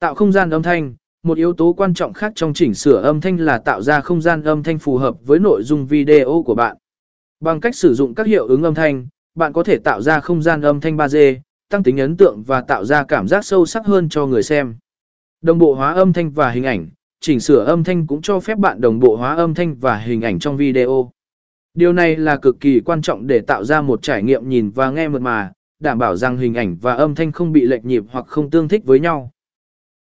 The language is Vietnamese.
Tạo không gian âm thanh, một yếu tố quan trọng khác trong chỉnh sửa âm thanh là tạo ra không gian âm thanh phù hợp với nội dung video của bạn. Bằng cách sử dụng các hiệu ứng âm thanh, bạn có thể tạo ra không gian âm thanh 3D, tăng tính ấn tượng và tạo ra cảm giác sâu sắc hơn cho người xem. Đồng bộ hóa âm thanh và hình ảnh, chỉnh sửa âm thanh cũng cho phép bạn đồng bộ hóa âm thanh và hình ảnh trong video. Điều này là cực kỳ quan trọng để tạo ra một trải nghiệm nhìn và nghe mượt mà, đảm bảo rằng hình ảnh và âm thanh không bị lệch nhịp hoặc không tương thích với nhau.